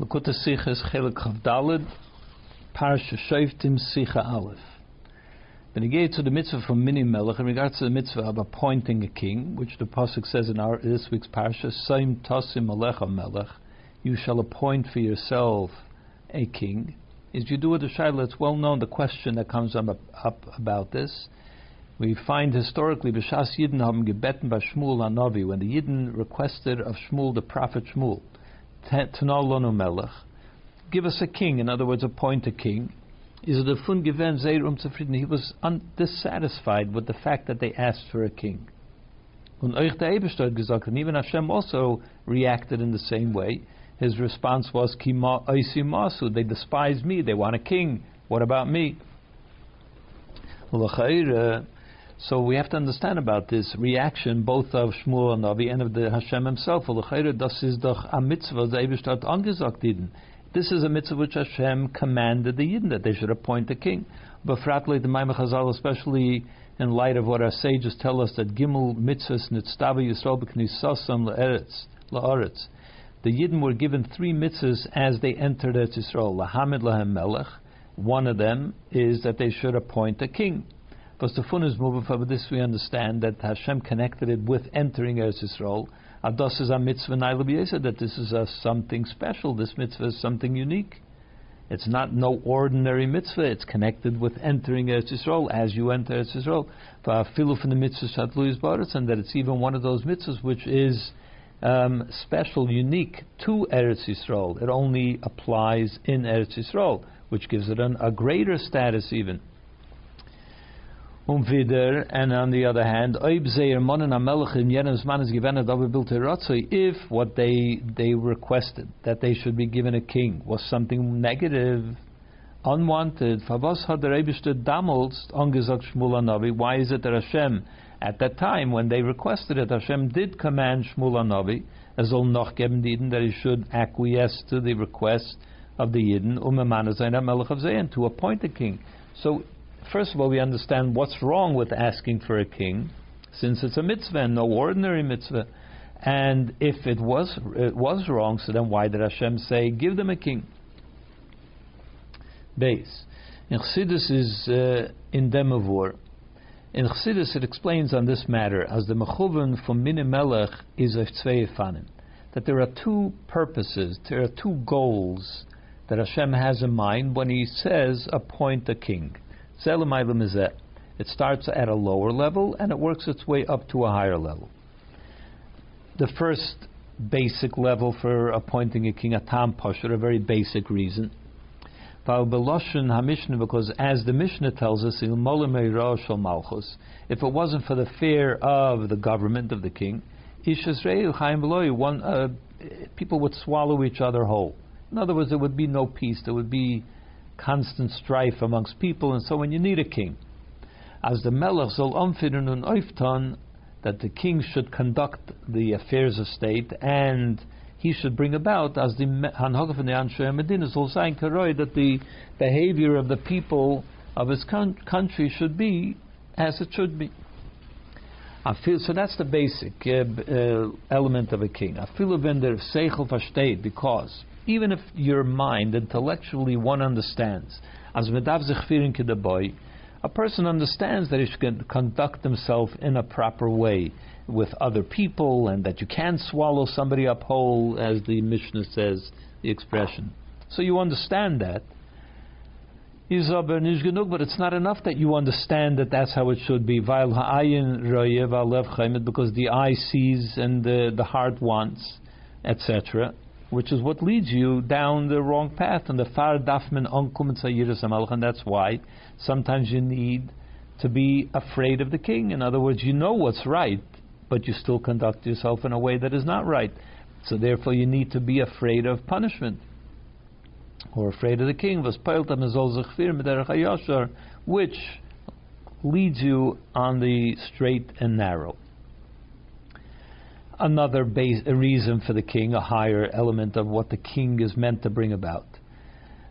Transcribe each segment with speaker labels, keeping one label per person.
Speaker 1: Lakuta Sicha is Chelek Chavdalid, Parsha Shoftim Sicha Aleph. Then he gave to the mitzvah from Mini Melech in regards to the mitzvah of appointing a king, which the pasuk says in our this week's parsha, Saim Tasim Melecha Melech, you shall appoint for yourself a king. Is you do it the Shaila, it's well known the question that comes up, up about this. We find historically B'Shas Yidden haben gebeten by Shmuel Hanavi when the Yidden requested of Shmuel the prophet Shmuel Melech. Give us a king, in other words, appoint a king. Is the fun given Zeirum zufrieden? He was un- dissatisfied with the fact that they asked for a king. Und Eberstadt gesagt, and even Hashem also reacted in the same way. His response was, Kima masu, they despise me, they want a king. What about me? So we have to understand about this reaction, both of Shmuel and Navi and of the Hashem himself. A mitzvah. This is a mitzvah which Hashem commanded the Yidden, that they should appoint a king. But fratly, the Maimach Chazal, especially in light of what our sages tell us, that Gimel mitzvahs nitztava Yisrael b'knisasam la'aretz. The Yidden were given three mitzvahs as they entered Eretz Yisrael. Lahamid lahem melech. One of them is that they should appoint a king. Because the fun is moving for this, we understand that Hashem connected it with entering Eretz Yisrael. Ados is a mitzvah that this is a something special. This mitzvah is something unique. It's not no ordinary mitzvah. It's connected with entering Eretz Yisrael as you enter Eretz Yisrael. Filu from the mitzvah shatlu is and that it's even one of those mitzvahs which is um, special, unique to Eretz Yisrael. It only applies in Eretz Yisrael, which gives it an, a greater status even. Um wieder, and on the other hand, if what they they requested that they should be given a king was something negative, unwanted, why is it that Hashem at that time when they requested it, Hashem did command Shmuel Navi as geben that he should acquiesce to the request of the Yidden, um to appoint a king. So first of all, we understand what's wrong with asking for a king, since it's a mitzvah and no ordinary mitzvah. And if it was it was wrong, so then why did Hashem say, "Give them a king"? Base. In Chassidus is uh, in Demavur. In Chassidus it explains on this matter as the mechuven from Minimelech is of Tzveifanim, that there are two purposes, there are two goals that Hashem has in mind when He says appoint a king. It starts at a lower level and it works its way up to a higher level. The first basic level for appointing a king, a tam pashur, a very basic reason. Because as the Mishnah tells us, if it wasn't for the fear of the government of the king, one, uh, people would swallow each other whole. In other words, there would be no peace. There would be constant strife amongst people, and so when you need a king, as the melech und oiftan, that the king should conduct the affairs of state and he should bring about as the Hanhagah von der Medina soll sein karoi that the behavior of the people of his country should be as it should be. I feel so. That's the basic uh, uh, element of a king. I feel when der seichel versteht because even if your mind intellectually one understands, as boy, a person understands that he should conduct himself in a proper way with other people, and that you can swallow somebody up whole, as the Mishnah says, the expression. So you understand that. But it's not enough that you understand that that's how it should be. Because the eye sees and the, the heart wants, etc which is what leads you down the wrong path. And the far dafmin onkum and that's why sometimes you need to be afraid of the king. In other words, you know what's right, but you still conduct yourself in a way that is not right. So therefore, you need to be afraid of punishment or afraid of the king. Which leads you on the straight and narrow another base, reason for the king, a higher element of what the king is meant to bring about.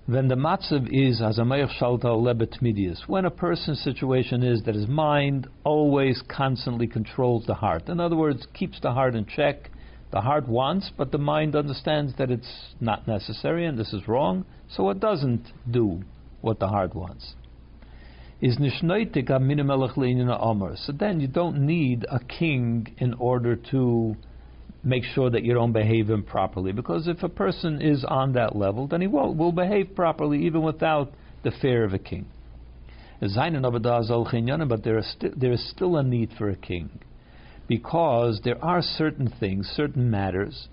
Speaker 1: Then the matzav is as a shalta lebet midias, when a person's situation is that his mind always constantly controls the heart. In other words, keeps the heart in check, The heart wants, but the mind understands that it's not necessary and this is wrong, so it doesn't do what the heart wants. Is omer. So then you don't need a king in order to make sure that you don't behave improperly. Because if a person is on that level, then he will, will behave properly even without the fear of a king. But there is, sti- there is still a need for a king. Because there are certain things, certain matters,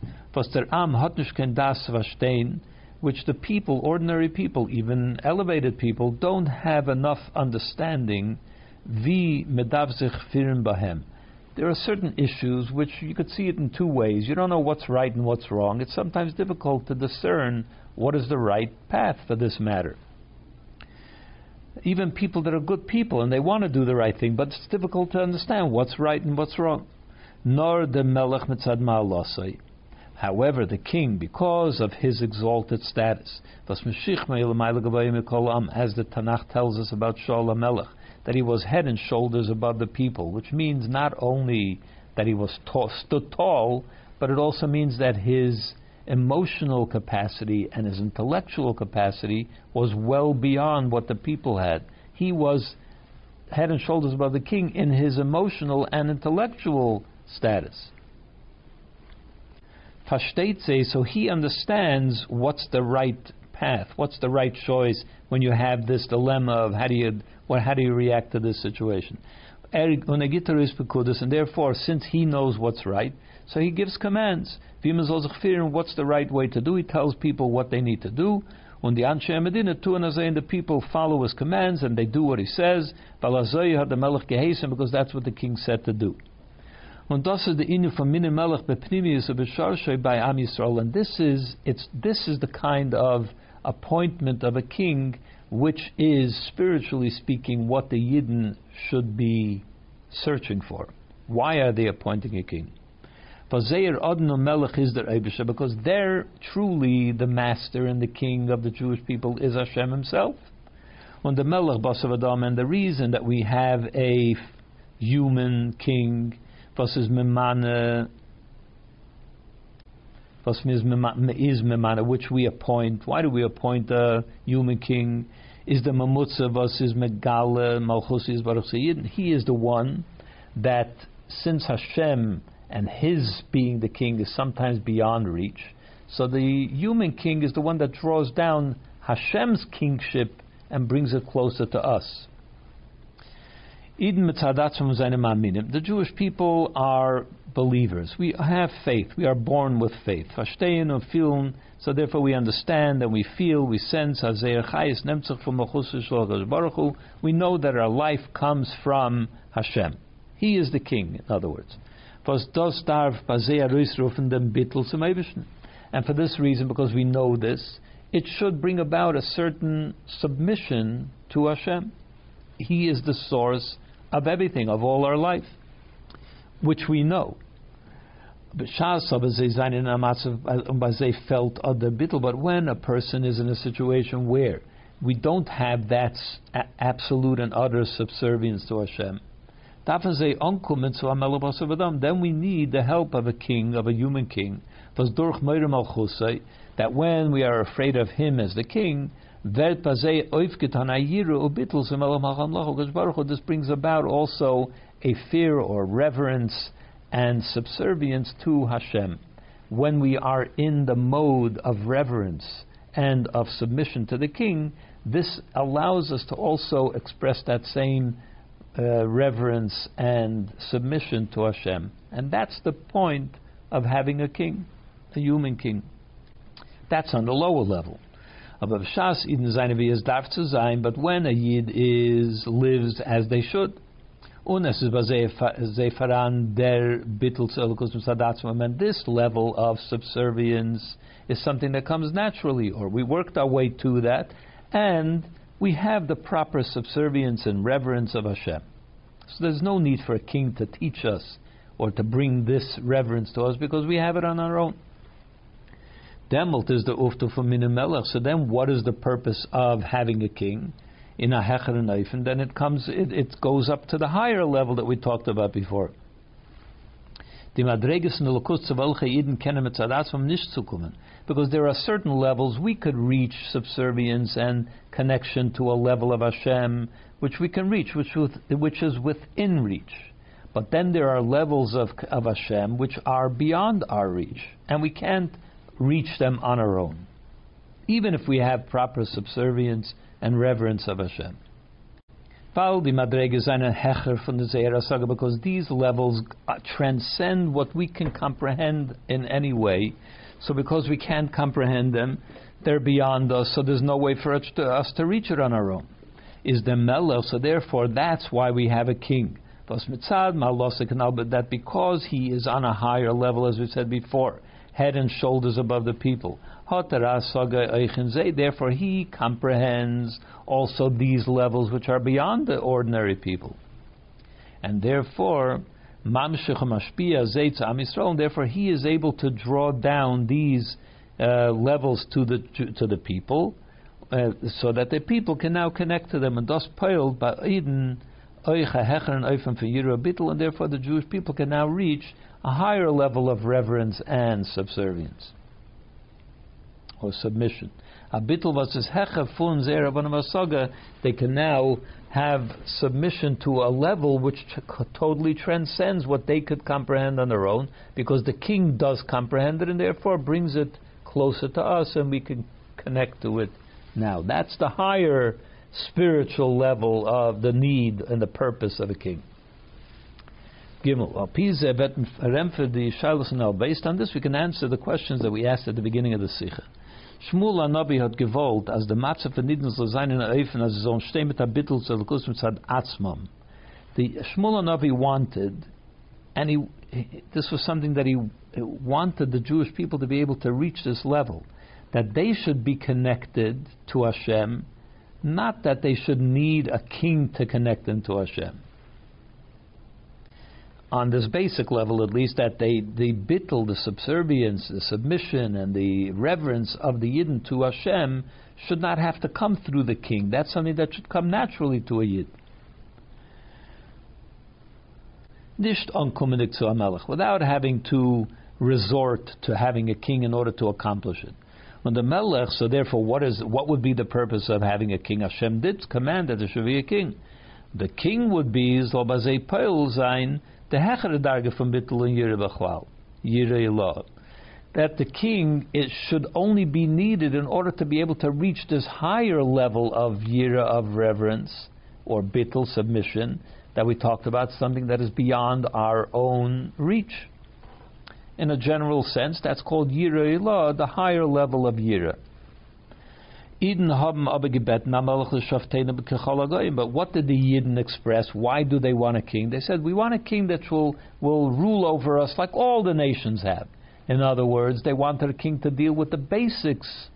Speaker 1: which the people, ordinary people, even elevated people, don't have enough understanding. There are certain issues which you could see it in two ways. You don't know what's right and what's wrong. It's sometimes difficult to discern what is the right path for this matter. Even people that are good people and they want to do the right thing, but it's difficult to understand what's right and what's wrong. Nor the melech mitzad ma'alosai. However, the king, because of his exalted status, as the Tanakh tells us about Shaul Melech, that he was head and shoulders above the people, which means not only that he was tall, stood tall, but it also means that his emotional capacity and his intellectual capacity was well beyond what the people had. He was head and shoulders above the king in his emotional and intellectual status. Versteht so he understands what's the right path, what's the right choice when you have this dilemma of how do you what, how do you react to this situation? And therefore, since he knows what's right, so he gives commands. What's the right way to do? He tells people what they need to do. When the Anshe Medina, and the people follow his commands and they do what he says, because that's what the king said to do. This is the inu from Mini Melech by Am Yisrael, and this is it's this is the kind of appointment of a king which is, spiritually speaking, what the Yidden should be searching for. Why are they appointing a king? Because they're truly the master and the king of the Jewish people is Hashem himself. When the Melech Basavadam, and the reason that we have a human king, versus äh, Memana, which we appoint. Why do we appoint a human king? is the Mamutza versus Megala Malchus is Baruch He is the one that, since Hashem and His being the king is sometimes beyond reach, so the human king is the one that draws down Hashem's kingship and brings it closer to us. The Jewish people are believers. We have faith. We are born with faith. So therefore we understand and we feel, we sense, we know that our life comes from Hashem. He is the king, in other words. And for this reason, because we know this, it should bring about a certain submission to Hashem. He is the source of everything, of all our life, which we know. Uh, Bitl. But when a person is in a situation where we don't have that absolute and utter subservience to Hashem, then we need the help of a king, of a human king. That when we are afraid of him as the king, this brings about also a fear or reverence and subservience to Hashem. When we are in the mode of reverence and of submission to the king, this allows us to also express that same uh, reverence and submission to Hashem. And that's the point of having a king, a human king. That's on the lower level. Aber Shas Eden wie es darf zu sein, but when a Yid is lives as they should, and this level of subservience is something that comes naturally, or we worked our way to that, and we have the proper subservience and reverence of Hashem. So there's no need for a king to teach us or to bring this reverence to us because we have it on our own. Demelt is the uftu from Minimelech. So then, what is the purpose of having a king in a hecher and and Then it comes, it, it goes up to the higher level that we talked about before. Because there are certain levels we could reach subservience and connection to a level of Hashem which we can reach, which, which is within reach. But then there are levels of, of Hashem which are beyond our reach, and we can't reach them on our own, even if we have proper subservience and reverence of Hashem. Die Madrege seine Hecher von der Zeera Saga, because these levels uh, transcend what we can comprehend in any way. So because we can't comprehend them, they're beyond us, so there's no way for us to, us to reach it on our own. Is the Melech, so therefore that's why we have a king. But that because he is on a higher level, as we said before, head and shoulders above the people. Therefore, he comprehends also these levels which are beyond the ordinary people. And therefore, therefore he is able to draw down these uh, levels to the to, to the people, uh, so that the people can now connect to them. And thus, by Eden, and therefore the Jewish people can now reach a higher level of reverence and subservience or submission. They can now have submission to a level which totally transcends what they could comprehend on their own, because the king does comprehend it and therefore brings it closer to us and we can connect to it now. That's the higher spiritual level of the need and the purpose of a king. Gimel. Based on this, we can answer the questions that we asked at the beginning of the Sikha. Shmuel Anabi hat gewollt, der Matze von Nidden soll sein in der er so ein Stehen mit der Bittel zu Kusm zad Atzmam. The Shmuel Anabi wanted, and he, this was something that he wanted the Jewish people to be able to reach this level, that they should be connected to Hashem, not that they should need a king to connect them to Hashem on this basic level, at least, that they, the bittul, the subservience, the submission, and the reverence of the Yidden to Hashem should not have to come through the king. That's something that should come naturally to a Yid. Nicht zu without having to resort to having a king in order to accomplish it. When the Melech, so therefore, what is what would be the purpose of having a king? Hashem did command that there should be a king. The king would be Zlobazei Peil sein the hechere darge from bittul and yire b'chwal, yire that the king it should only be needed in order to be able to reach this higher level of yira of reverence or bittul submission that we talked about, something that is beyond our own reach. In a general sense, that's called yira the higher level of yira. Eden haben aber gebeten, but what did the Yidden express? Why do they want a king? They said, we want a king that will, will rule over us like all the nations have. In other words, they wanted a king to deal with the basics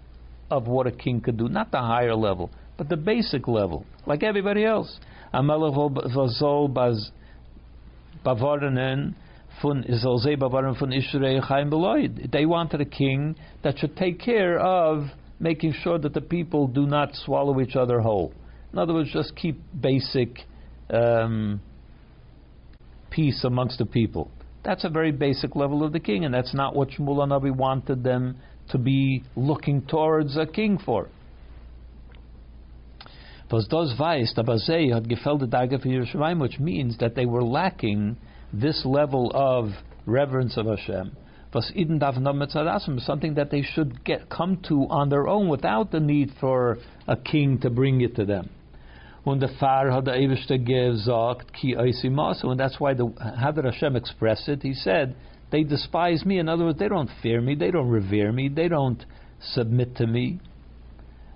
Speaker 1: of what a king could do, not the higher level, but the basic level, like everybody else. They wanted a king that should take care of making sure that the people do not swallow each other whole. In other words, just keep basic um, peace amongst the people. That's a very basic level of the king, and that's not what Shmuel Nabi wanted them to be looking towards a king for. Was das weiß, aber sie hat gefällt der which means that they were lacking this level of reverence of Hashem something that they should get come to on their own without the need for a king to bring it to them. When the far had the Eivishter gesagt, ki and that's why the how did Hashem express it? He said, they despise me. In other words, they don't fear me, they don't revere me, they don't submit to me.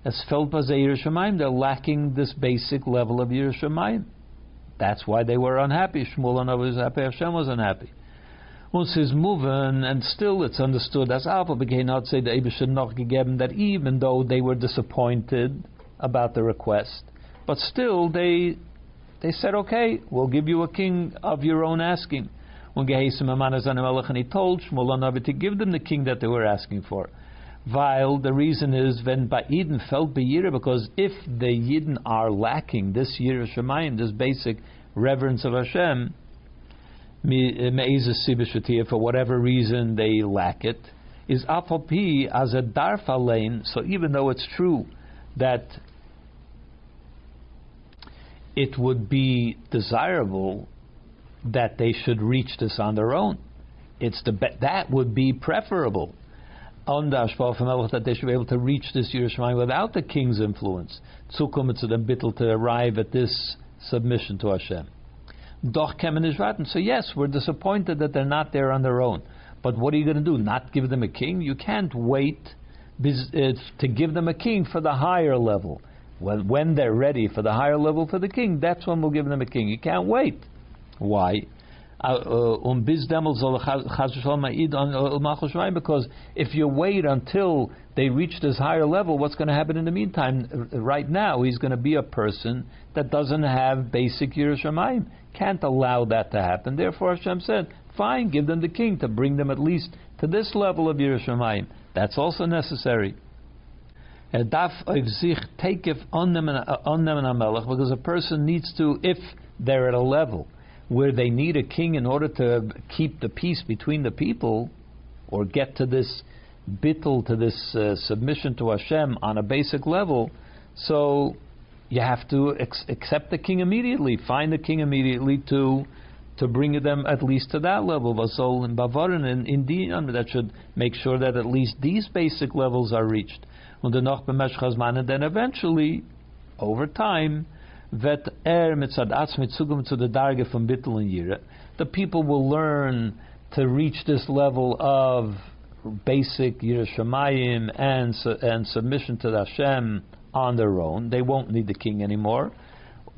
Speaker 1: As yiras Shamayim, they're lacking this basic level of yiras Shamayim. That's why they were unhappy. Shmuel was happy, Hashem was unhappy. Once is moving, and still it's understood as Alpha became out say the Abishah noch gegeben that even though they were disappointed about the request, but still they they said, okay, we'll give you a king of your own asking. When Gehasim Amanazan and he told Shmuel to give them the king that they were asking for. While the reason is when Ba'iden felt Be'ira, because if the Yidden are lacking this year of Shemayim, this basic reverence of Hashem, Eh, for whatever reason they lack it, is apopi as a darfalein. So even though it's true that it would be desirable that they should reach this on their own, it's the be- that would be preferable. On the that they should be able to reach this yiras Shamayim without the king's influence. Tzukum to them bittel to arrive at this submission to Hashem. Doch kemen is So yes, we're disappointed that they're not there on their own. But what are you going to do? Not give them a king? You can't wait uh, to give them a king for the higher level. When, when they're ready for the higher level for the king, that's when we'll give them a king. You can't wait. Why? Uh, uh, because if you wait until they reach this higher level, what's going to happen in the meantime? Right now, he's going to be a person that doesn't have basic yiras Shamayim. Can't allow that to happen. Therefore, Hashem said, fine, give them the king to bring them at least to this level of yiras Shamayim. That's also necessary. Because a person needs to, if they're at a level where they need a king in order to keep the peace between the people, or get to this bittul, to this uh, submission to Hashem on a basic level, so you have to ex- accept the king immediately, find the king immediately to to bring them at least to that level. Vasol and Bavarin and Indian that should make sure that at least these basic levels are reached. And then eventually, over time, vet er mitzad mitzugum to the darge from bittul and yira. The people will learn to reach this level of basic yiras Shamayim and and submission to Hashem on their own. They won't need the king anymore.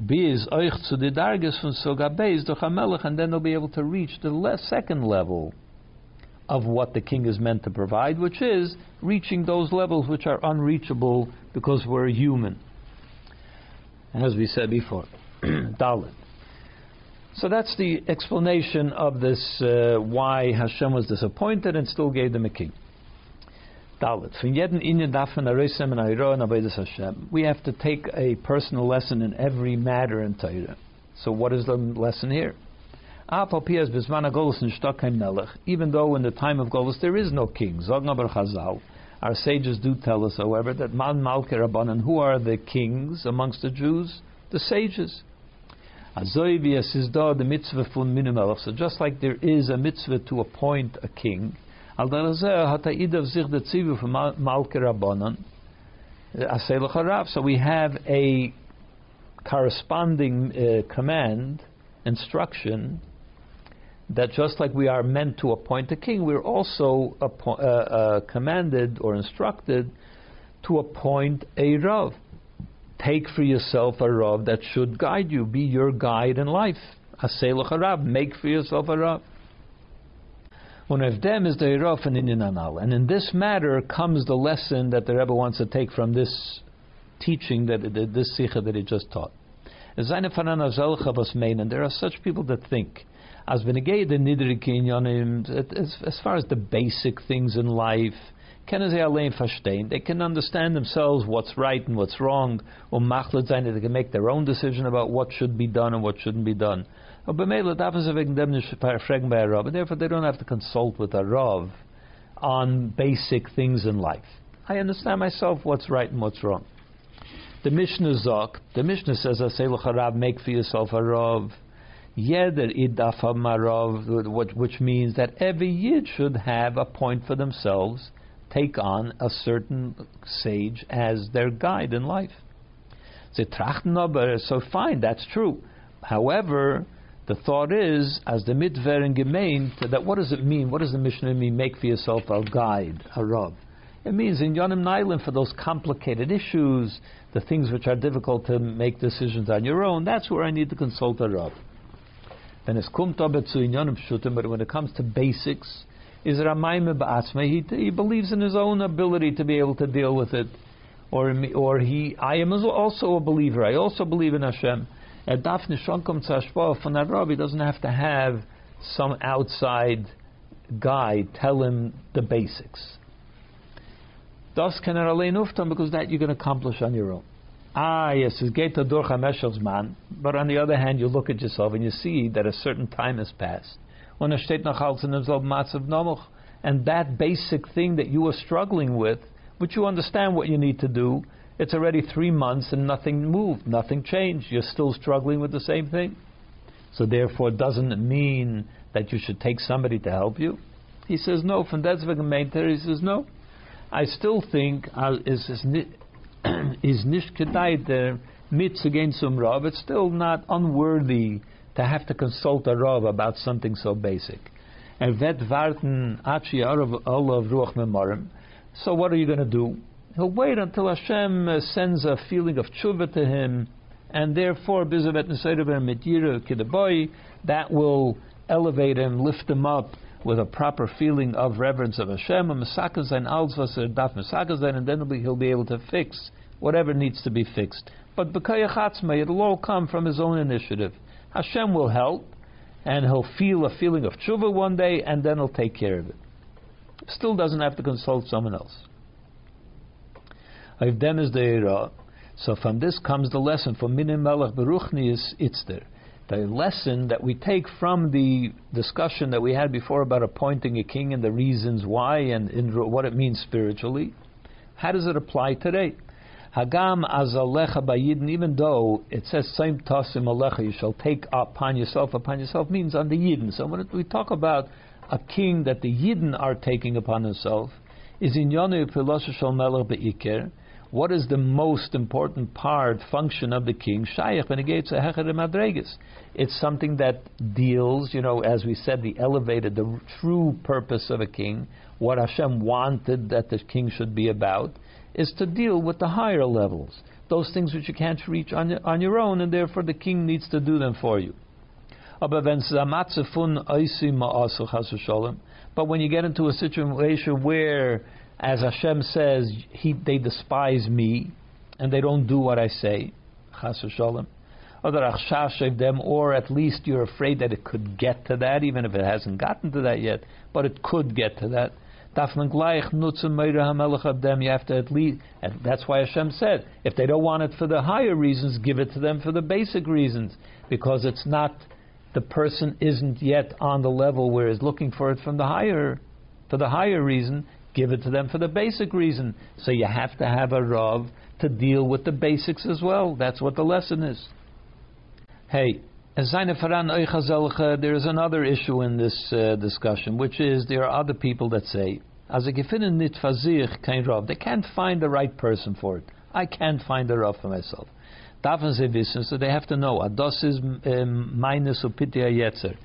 Speaker 1: Biz oich to the darges from sogabeis dochamelech, and then they'll be able to reach the second level of what the king is meant to provide, which is reaching those levels which are unreachable because we're human as we said before. Dalit. So that's the explanation of this uh, why Hashem was disappointed and still gave them a king. We have to take a personal lesson in every matter in Torah. So what is the lesson here? Even though in the time of Golus there is no king, our sages do tell us, however, that Man Malke Rabbanan, who are the kings amongst the Jews? The sages. the mitzvah fun So just like there is a mitzvah to appoint a king, al So we have a corresponding uh, command, instruction that just like we are meant to appoint a king, we're also appo- uh, uh, commanded or instructed to appoint a Rav. Take for yourself a Rav that should guide you, be your guide in life. Aselach Rav, make for yourself a Rav. Them is the Rav and Inyan And in this matter comes the lesson that the Rebbe wants to take from this teaching, that this sikha that he just taught. And there are such people that think as benegay the nidrike inyanim, um, as far as the basic things in life, they can understand themselves what's right and what's wrong, or they can make their own decision about what should be done and what shouldn't be done. But therefore they don't have to consult with a Rav on basic things in life. I understand myself what's right and what's wrong. The Mishnah Zok, the Mishnah says, make for yourself a Rav. Yeder idafa marov, which means that every yid should have a point for themselves, take on a certain sage as their guide in life. So fine, that's true. However, the thought is, as the mitver and gemein, that what does it mean? What does the Mishnah mean? Make for yourself a guide, a rav. It means in Yonim Nailim for those complicated issues, the things which are difficult to make decisions on your own. That's where I need to consult a rav. Zu Inyanim Pshutim, but when it comes to basics, is Ramayim Ba'atzma, he, he believes in his own ability to be able to deal with it. Or, or he, I am also a believer, I also believe in Hashem. Darf nicht schon kommen zur von Rabbi, he doesn't have to have some outside guy tell him the basics. Das kann er because that you can accomplish on your own. Ah, yes, it's Geta man. But on the other hand, you look at yourself and you see that a certain time has passed. In demselben Matzav Nomoch. And that basic thing that you are struggling with, which you understand what you need to do, it's already three months and nothing moved, nothing changed. You're still struggling with the same thing. So therefore, it doesn't mean that you should take somebody to help you. He says no. From that's he says no. I still think is nicht der mitz against some rav. It's still not unworthy to have to consult a rav about something so basic. Er and vet warten achi olav ruach memorim. So what are you going to do? He'll wait until Hashem sends a feeling of tshuva to him, and therefore bizavet nesaydaber that will elevate him, lift him up with a proper feeling of reverence of Hashem, and then he'll be, he'll be able to fix whatever needs to be fixed. But b'kayachatzma, it'll all come from his own initiative. Hashem will help, and he'll feel a feeling of tshuva one day, and then he'll take care of it. Still doesn't have to consult someone else. So from this comes the lesson for minim melech beruchni is itzder the lesson that we take from the discussion that we had before about appointing a king and the reasons why and, what it means spiritually, how does it apply today? Hagam azalecha bayidin, even though it says same tasim alecha, you shall take upon yourself, upon yourself means on the yidden. So when we talk about a king that the yidden are taking upon themselves, is in yonu shal melech beikir, what is the most important part, function of the king? Shayach madregas. It's something that deals, you know, as we said, the elevated, the true purpose of a king, what Hashem wanted that the king should be about, is to deal with the higher levels, those things which you can't reach on on your own, and therefore the king needs to do them for you. But when you get into a situation where as Hashem says, he, they despise me and they don't do what I say. Chas v'sholem. or at least you're afraid that it could get to that, even if it hasn't gotten to that yet, but it could get to that. You have to at least, that's why Hashem said, if they don't want it for the higher reasons, give it to them for the basic reasons, because it's not, the person isn't yet on the level where he's looking for it from the higher, for the higher reason. Give it to them for the basic reason. So you have to have a Rav to deal with the basics as well. That's what the lesson is. Hey, there is another issue in this uh, discussion, which is there are other people that say, as a gefinnen kein Rav. They can't find the right person for it. I can't find a Rav for myself. So they have to know. Ados is um, minus upitia yetzer.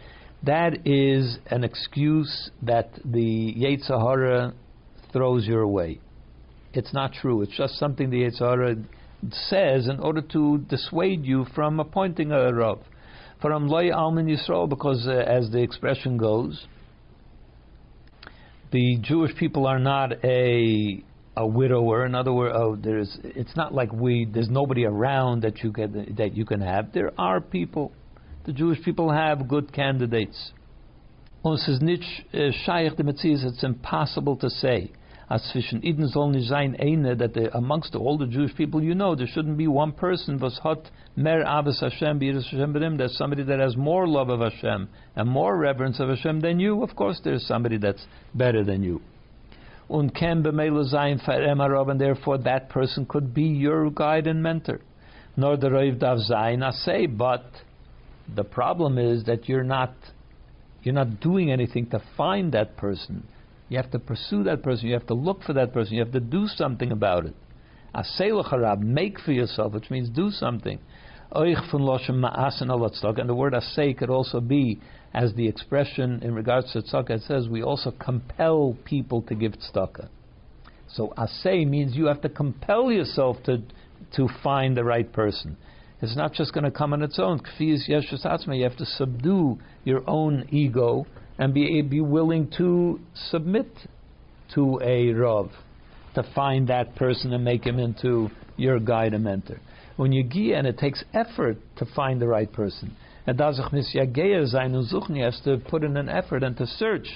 Speaker 1: That is an excuse that the Yetzer Hara throws your way. It's not true. It's just something the Yetzer Hara says in order to dissuade you from appointing a Rav. From Loy Almin Yisrael, because uh, as the expression goes, the Jewish people are not a a widower. In other words, oh, there's it's not like we there's nobody around that you can that you can have. There are people. The Jewish people have good candidates. It's impossible to say as zwischen Eden soll nicht sein eine, eh, that the, eh, amongst all the Jewish people you know, there shouldn't be one person was hat mer aves Hashem Hashem. There's somebody that has more love of Hashem and more reverence of Hashem than you. Of course, there's somebody that's better than you. Und ken b'meila sein fa'em and therefore that person could be your guide and mentor. Nor the roiv dav zayin say, but the problem is that you're not you're not doing anything to find that person. You have to pursue that person. You have to look for that person. You have to do something about it. Asay make for yourself, which means do something. And the word asay could also be, as the expression in regards to tzedakah, it says we also compel people to give tzedakah. So asay means you have to compel yourself to to find the right person. It's not just going to come on its own. You have to subdue your own ego and be, be willing to submit to a Rav, to find that person and make him into your guide and mentor. When you gia, and it takes effort to find the right person. And has to put in an effort and to search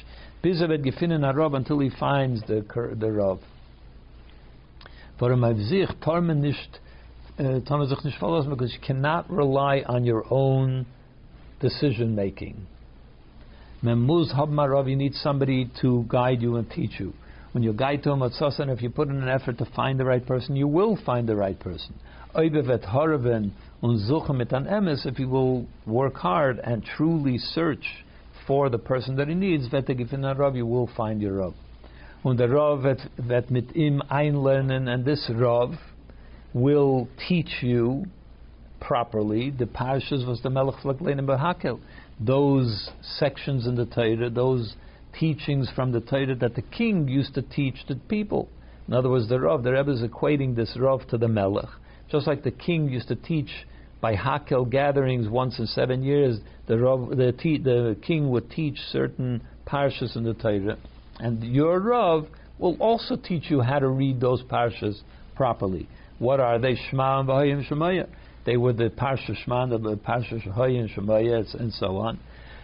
Speaker 1: until he finds the, the Rav. Uh, because you cannot rely on your own decision making. Memuz Habmarav, you need somebody to guide you and teach you. When you guide to a matzasan, if you put in an effort to find the right person, you will find the right person. If you will work hard and truly search for the person that he needs, Rav, you will find your Rav. Und der Rav wird mit ihm einlernen, and this Rav will teach you properly the parashas was the Melech Flaklenim Behakel. Those sections in the Torah, those teachings from the Torah that the king used to teach the people. In other words, the Rav, the Rebbe is equating this Rav to the Melech. Just like the king used to teach by Hakel gatherings once in seven years, the, Rav, the, the king would teach certain parshas in the Torah. And your Rav will also teach you how to read those parshas properly. What are they? Shema and Vahayim Shemaya. They were the Parsha Shema, the Parsha Shahayim Shemaya, and so on.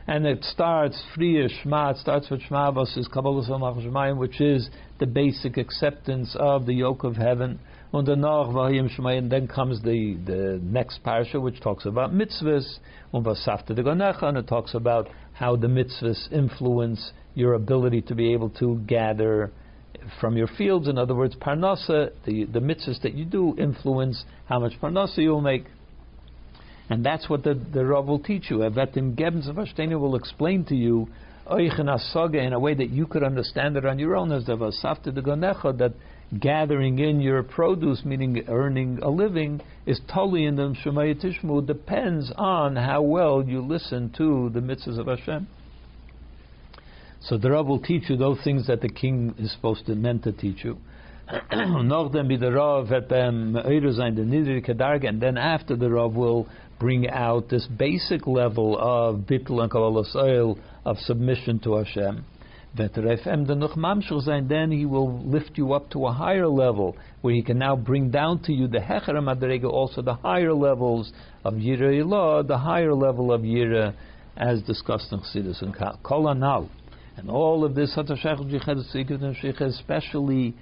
Speaker 1: And it starts, Friya Shema, it starts with Shema versus Kabbalah Shemayim, which is the basic acceptance of the yoke of heaven. And then comes the, the next parsha, which talks about mitzvahs, and it talks about how the mitzvahs influence your ability to be able to gather from your fields. In other words, parnasa, the, the mitzvahs that you do influence how much parnasa you'll make. And that's what the, the Rav will teach you. Avetim Gebens of Ashtena will explain to you in a way that you could understand it on your own as the Vasafta de Gonecha, that gathering in your produce, meaning earning a living, is totally in the Shemaya Tishmu, depends on how well you listen to the mitzvahs of Hashem. So the Rav will teach you those things that the king is supposed to meant to teach you. and then after the Rav will bring out this basic level of bittul and kabbalas oil of submission to Hashem. Then he will lift you up to a higher level where he can now bring down to you the hecher madrega, also the higher levels of yira Ilah, the higher level of yira, as discussed in Chassidus and Anal. And all of this, especially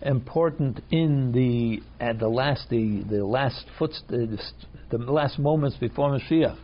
Speaker 1: important in the at the last the, the last foot the, the last moments before Mashiach.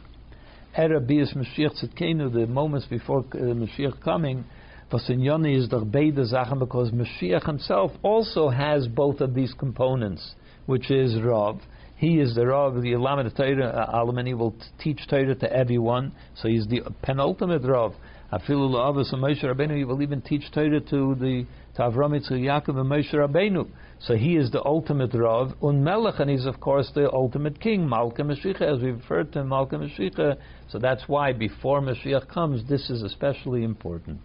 Speaker 1: Erabias Mashiach Tzidkenu, the moments before uh, Mashiach coming, Vasinyoni is the beide because Mashiach himself also has both of these components, which is Rav. He is the Rav, the Alamed Torah, uh, he will teach Torah to everyone, so he's the penultimate Rav. Afilu la'avos and Moshe Rabbeinu, he will even teach Torah to the to Avram Yitzchak Yaakov and Moshe Rabbeinu. So he is the ultimate Rav, un Melech, and he's of course the ultimate king, Malka Mashiach, as we referred to Malka Mashiach. So that's why before Mashiach comes, this is especially important.